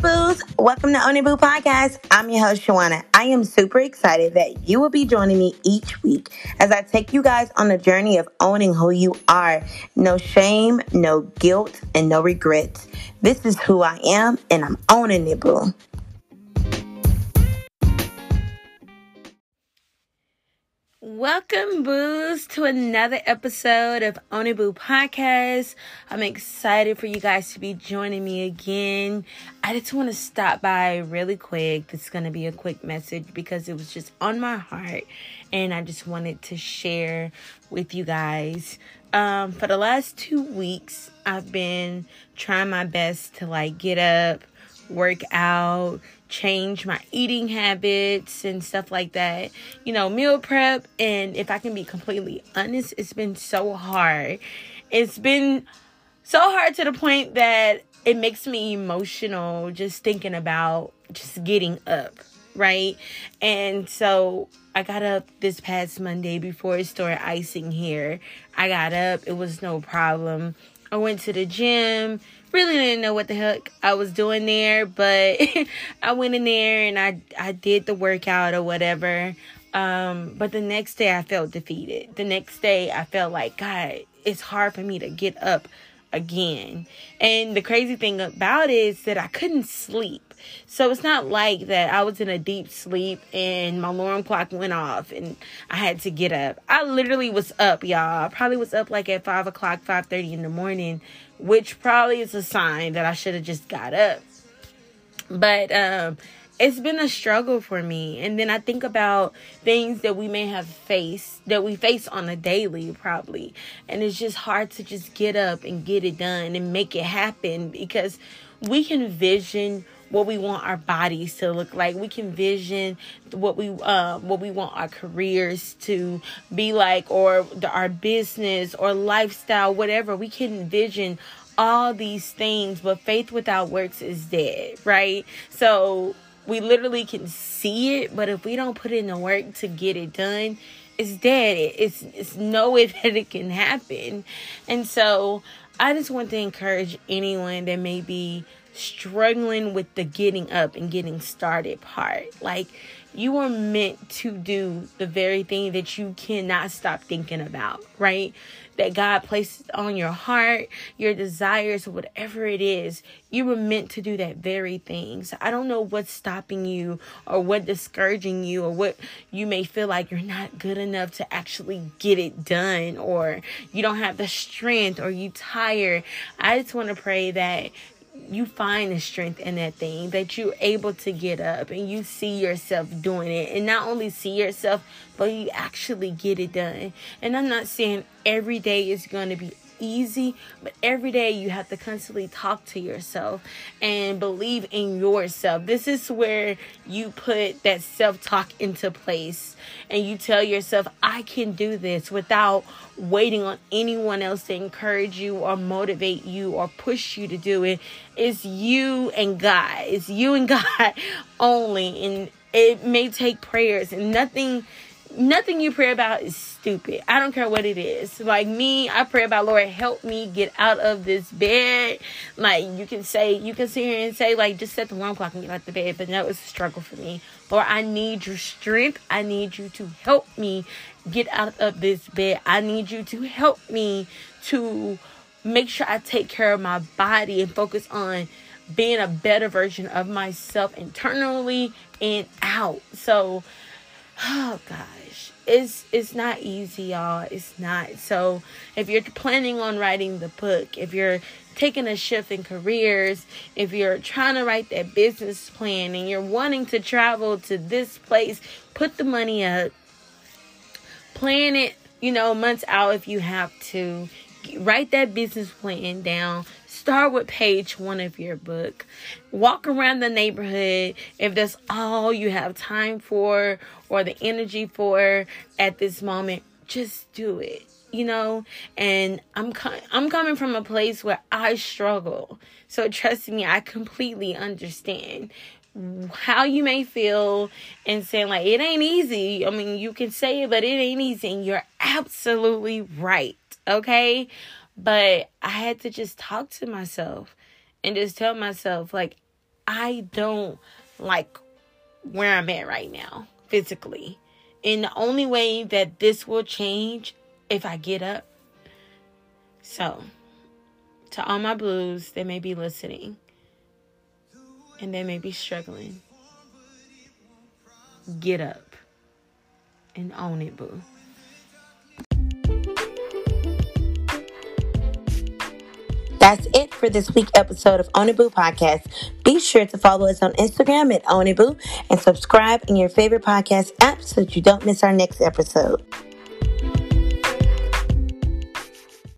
Boos, welcome to Own Boo Podcast. I'm your host, Shawonna. I am super excited that you will be joining me each week as I take you guys on the journey of owning who you are. No shame, no guilt, and no regrets. This is who I am, and I'm owning it, boo. Welcome, Boos, to another episode of Boo Podcast. I'm excited for you guys to be joining me again. I just want to stop by really quick. This is going to be a quick message because it was just on my heart and I just wanted to share with you guys. Um, for the last two weeks, I've been trying my best to like get up, work out, change my eating habits and stuff like that. You know, meal prep. And if I can be completely honest, it's been so hard. It's been so hard to the point that it makes me emotional just thinking about just getting up, right? And so I got up this past Monday before it started icing here. I got up, it was no problem. I went to the gym really didn't know what the heck I was doing there, but I went in there and I I did the workout or whatever. Um, but the next day I felt defeated. The next day I felt like God, it's hard for me to get up again. And the crazy thing about it is that I couldn't sleep. So it's not like that I was in a deep sleep and my alarm clock went off and I had to get up. I literally was up, y'all. I probably was up like at five o'clock, five thirty in the morning, which probably is a sign that I should have just got up. But um it's been a struggle for me. And then I think about things that we may have faced, that we face on a daily, probably. And it's just hard to just get up and get it done and make it happen because we can vision what we want our bodies to look like. We can vision what we uh, what we want our careers to be like, or our business or lifestyle, whatever. We can envision all these things, but faith without works is dead, right? So we literally can see it, but if we don't put in the work to get it done, it's dead. It's it's no way that it can happen. And so I just want to encourage anyone that may be struggling with the getting up and getting started part. Like you are meant to do the very thing that you cannot stop thinking about, right? That God places on your heart, your desires, whatever it is, you were meant to do that very thing. So I don't know what's stopping you or what discouraging you or what you may feel like you're not good enough to actually get it done or you don't have the strength or you tired. I just want to pray that you find the strength in that thing that you're able to get up and you see yourself doing it. And not only see yourself but you actually get it done. And i'm not saying every day is going to be easy, but every day you have to constantly talk to yourself and believe in yourself. This is where you put that self talk into place and you tell yourself, I can do this without waiting on anyone else to encourage you or motivate you or push you to do it. It's you and God. It's you and God only. And it may take prayers and nothing nothing you pray about is stupid. I don't care what it is. Like me, I pray about Lord, help me get out of this bed. Like you can say, you can sit here and say, like, just set the alarm clock and get out of the bed. But that was a struggle for me. Lord, I need your strength. I need you to help me get out of this bed. I need you to help me to make sure I take care of my body and focus on being a better version of myself internally and out. So, oh gosh. It's it's not easy y'all. It's not. So if you're planning on writing the book if you're taking a shift in careers if you're trying to write that business plan and you're wanting to travel to this place put the money up. Plan it you know months out if you have to write that business plan down. Start with page one of your book. Walk around the neighborhood if that's all you have time for or the energy for at this moment. Just do it you know? And i'm i'm coming from a place where i struggle. So trust me i completely understand how you may feel and saying like it ain't easy. I mean you can say it but it ain't easy. And you're absolutely right okay but I had to just talk to myself and just tell myself, like, I don't like where I'm at right now physically. And the only way that this will change if I get up. So, to all my blues they may be listening and they may be struggling, get up and own it, boo. That's it for this week episode of Own It Boo Podcast. Be sure to follow us on Instagram at Own It Boo and subscribe in your favorite podcast app so that you don't miss our next episode.